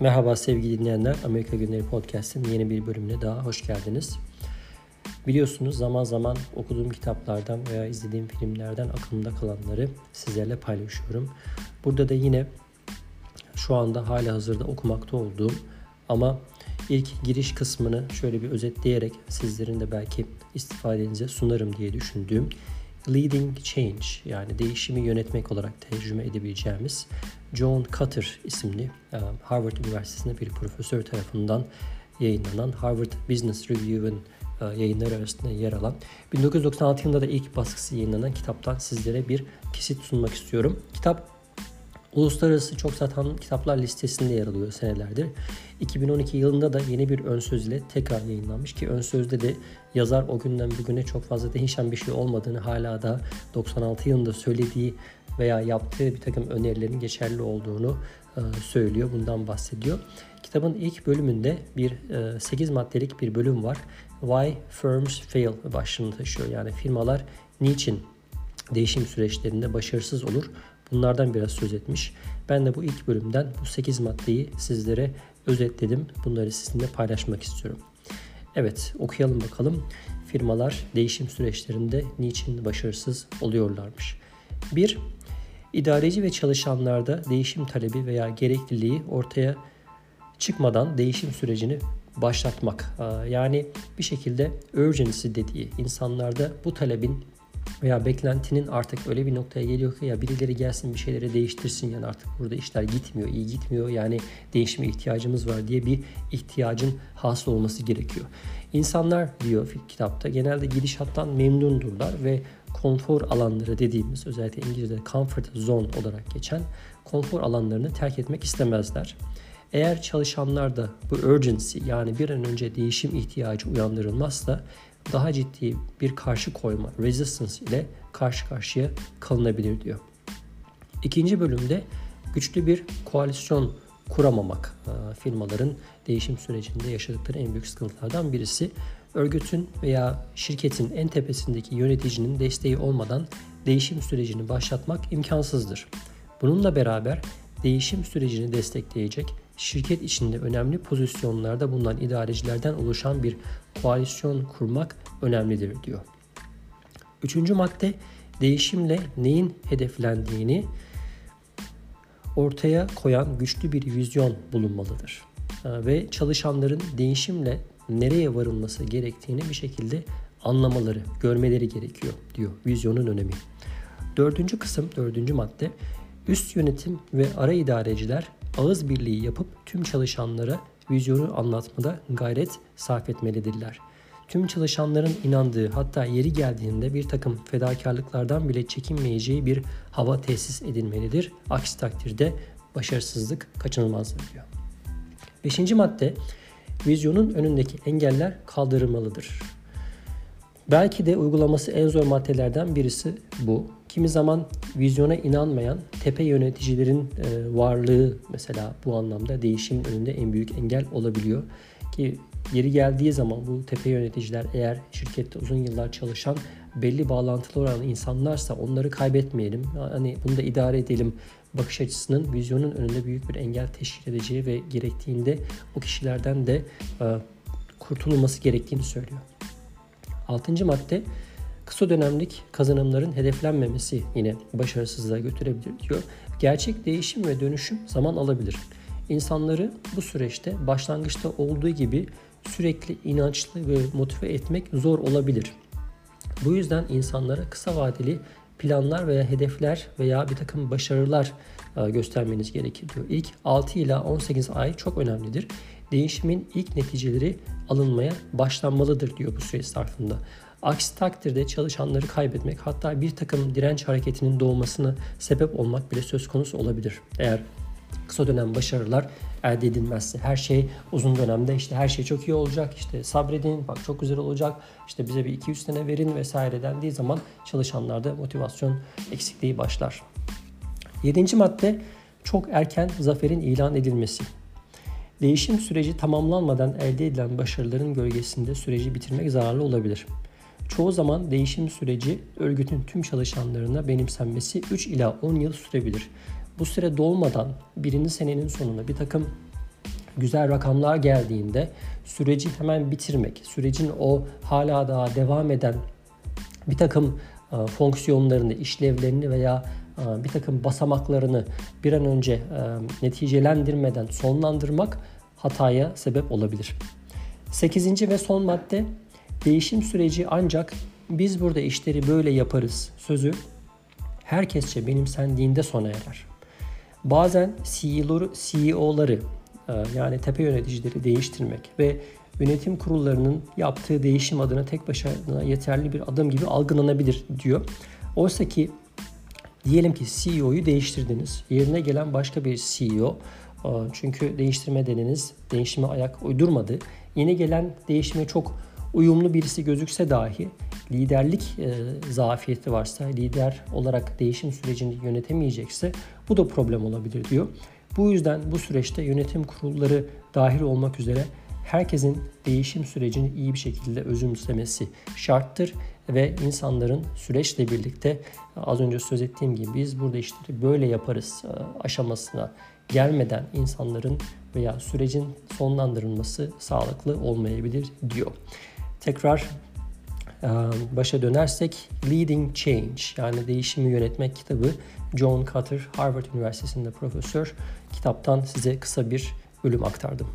Merhaba sevgili dinleyenler. Amerika Günleri Podcast'in yeni bir bölümüne daha hoş geldiniz. Biliyorsunuz zaman zaman okuduğum kitaplardan veya izlediğim filmlerden aklımda kalanları sizlerle paylaşıyorum. Burada da yine şu anda hala hazırda okumakta olduğum ama ilk giriş kısmını şöyle bir özetleyerek sizlerin de belki istifadenize sunarım diye düşündüğüm Leading Change yani değişimi yönetmek olarak tercüme edebileceğimiz John Cutter isimli e, Harvard Üniversitesi'nde bir profesör tarafından yayınlanan Harvard Business Review'ın e, yayınları arasında yer alan 1996 yılında da ilk baskısı yayınlanan kitaptan sizlere bir kesit sunmak istiyorum. Kitap uluslararası çok satan kitaplar listesinde yer alıyor senelerdir. 2012 yılında da yeni bir ön söz ile tekrar yayınlanmış ki ön sözde de yazar o günden bugüne çok fazla değişen bir şey olmadığını hala da 96 yılında söylediği veya yaptığı bir takım önerilerin geçerli olduğunu e, söylüyor. Bundan bahsediyor. Kitabın ilk bölümünde bir 8 e, maddelik bir bölüm var. Why Firms Fail başlığını taşıyor. Yani firmalar niçin değişim süreçlerinde başarısız olur? Bunlardan biraz söz etmiş. Ben de bu ilk bölümden bu 8 maddeyi sizlere özetledim. Bunları sizinle paylaşmak istiyorum. Evet okuyalım bakalım. Firmalar değişim süreçlerinde niçin başarısız oluyorlarmış? 1. İdareci ve çalışanlarda değişim talebi veya gerekliliği ortaya çıkmadan değişim sürecini başlatmak. Yani bir şekilde urgency dediği insanlarda bu talebin veya beklentinin artık öyle bir noktaya geliyor ki ya birileri gelsin bir şeyleri değiştirsin yani artık burada işler gitmiyor, iyi gitmiyor yani değişime ihtiyacımız var diye bir ihtiyacın hasıl olması gerekiyor. İnsanlar diyor kitapta genelde gidişattan memnundurlar ve konfor alanları dediğimiz özellikle İngilizce'de comfort zone olarak geçen konfor alanlarını terk etmek istemezler. Eğer çalışanlar da bu urgency yani bir an önce değişim ihtiyacı uyandırılmazsa daha ciddi bir karşı koyma, resistance ile karşı karşıya kalınabilir diyor. İkinci bölümde güçlü bir koalisyon kuramamak e, firmaların değişim sürecinde yaşadıkları en büyük sıkıntılardan birisi. Örgütün veya şirketin en tepesindeki yöneticinin desteği olmadan değişim sürecini başlatmak imkansızdır. Bununla beraber değişim sürecini destekleyecek şirket içinde önemli pozisyonlarda bulunan idarecilerden oluşan bir koalisyon kurmak önemlidir diyor. Üçüncü madde değişimle neyin hedeflendiğini ortaya koyan güçlü bir vizyon bulunmalıdır. Ve çalışanların değişimle nereye varılması gerektiğini bir şekilde anlamaları, görmeleri gerekiyor diyor vizyonun önemi. Dördüncü kısım, dördüncü madde üst yönetim ve ara idareciler ağız birliği yapıp tüm çalışanlara vizyonu anlatmada gayret sarf etmelidirler. Tüm çalışanların inandığı hatta yeri geldiğinde bir takım fedakarlıklardan bile çekinmeyeceği bir hava tesis edilmelidir. Aksi takdirde başarısızlık kaçınılmazdır diyor. Beşinci madde vizyonun önündeki engeller kaldırılmalıdır. Belki de uygulaması en zor maddelerden birisi bu. Kimi zaman vizyona inanmayan tepe yöneticilerin e, varlığı mesela bu anlamda değişimin önünde en büyük engel olabiliyor. Ki yeri geldiği zaman bu tepe yöneticiler eğer şirkette uzun yıllar çalışan belli bağlantılı olan insanlarsa onları kaybetmeyelim. Hani bunu da idare edelim bakış açısının vizyonun önünde büyük bir engel teşkil edeceği ve gerektiğinde o kişilerden de e, kurtululması gerektiğini söylüyor. Altıncı madde kısa dönemlik kazanımların hedeflenmemesi yine başarısızlığa götürebilir diyor. Gerçek değişim ve dönüşüm zaman alabilir. İnsanları bu süreçte başlangıçta olduğu gibi sürekli inançlı ve motive etmek zor olabilir. Bu yüzden insanlara kısa vadeli planlar veya hedefler veya bir takım başarılar e, göstermeniz gerekiyor. İlk 6 ila 18 ay çok önemlidir. Değişimin ilk neticeleri alınmaya başlanmalıdır diyor bu süreç zarfında. Aksi takdirde çalışanları kaybetmek hatta bir takım direnç hareketinin doğmasına sebep olmak bile söz konusu olabilir. Eğer kısa dönem başarılar elde edilmezse her şey uzun dönemde işte her şey çok iyi olacak işte sabredin bak çok güzel olacak işte bize bir 200 sene verin vesaire dendiği zaman çalışanlarda motivasyon eksikliği başlar. Yedinci madde çok erken zaferin ilan edilmesi. Değişim süreci tamamlanmadan elde edilen başarıların gölgesinde süreci bitirmek zararlı olabilir. Çoğu zaman değişim süreci örgütün tüm çalışanlarına benimsenmesi 3 ila 10 yıl sürebilir. Bu süre dolmadan birinci senenin sonunda bir takım güzel rakamlar geldiğinde süreci hemen bitirmek, sürecin o hala daha devam eden bir takım e, fonksiyonlarını, işlevlerini veya e, bir takım basamaklarını bir an önce e, neticelendirmeden sonlandırmak hataya sebep olabilir. Sekizinci ve son madde değişim süreci ancak biz burada işleri böyle yaparız sözü herkesçe benimsendiğinde sona erer. Bazen CEO'ları, CEO'ları yani tepe yöneticileri değiştirmek ve yönetim kurullarının yaptığı değişim adına tek başına yeterli bir adım gibi algılanabilir diyor. Oysa ki diyelim ki CEO'yu değiştirdiniz. Yerine gelen başka bir CEO çünkü değiştirme deneniz değişime ayak uydurmadı. Yeni gelen değişime çok uyumlu birisi gözükse dahi liderlik e, zafiyeti varsa, lider olarak değişim sürecini yönetemeyecekse bu da problem olabilir diyor. Bu yüzden bu süreçte yönetim kurulları dahil olmak üzere herkesin değişim sürecini iyi bir şekilde özümsemesi şarttır ve insanların süreçle birlikte az önce söz ettiğim gibi biz burada işleri böyle yaparız e, aşamasına gelmeden insanların veya sürecin sonlandırılması sağlıklı olmayabilir diyor. Tekrar başa dönersek Leading Change yani değişimi yönetmek kitabı John Cutter Harvard Üniversitesi'nde profesör kitaptan size kısa bir bölüm aktardım.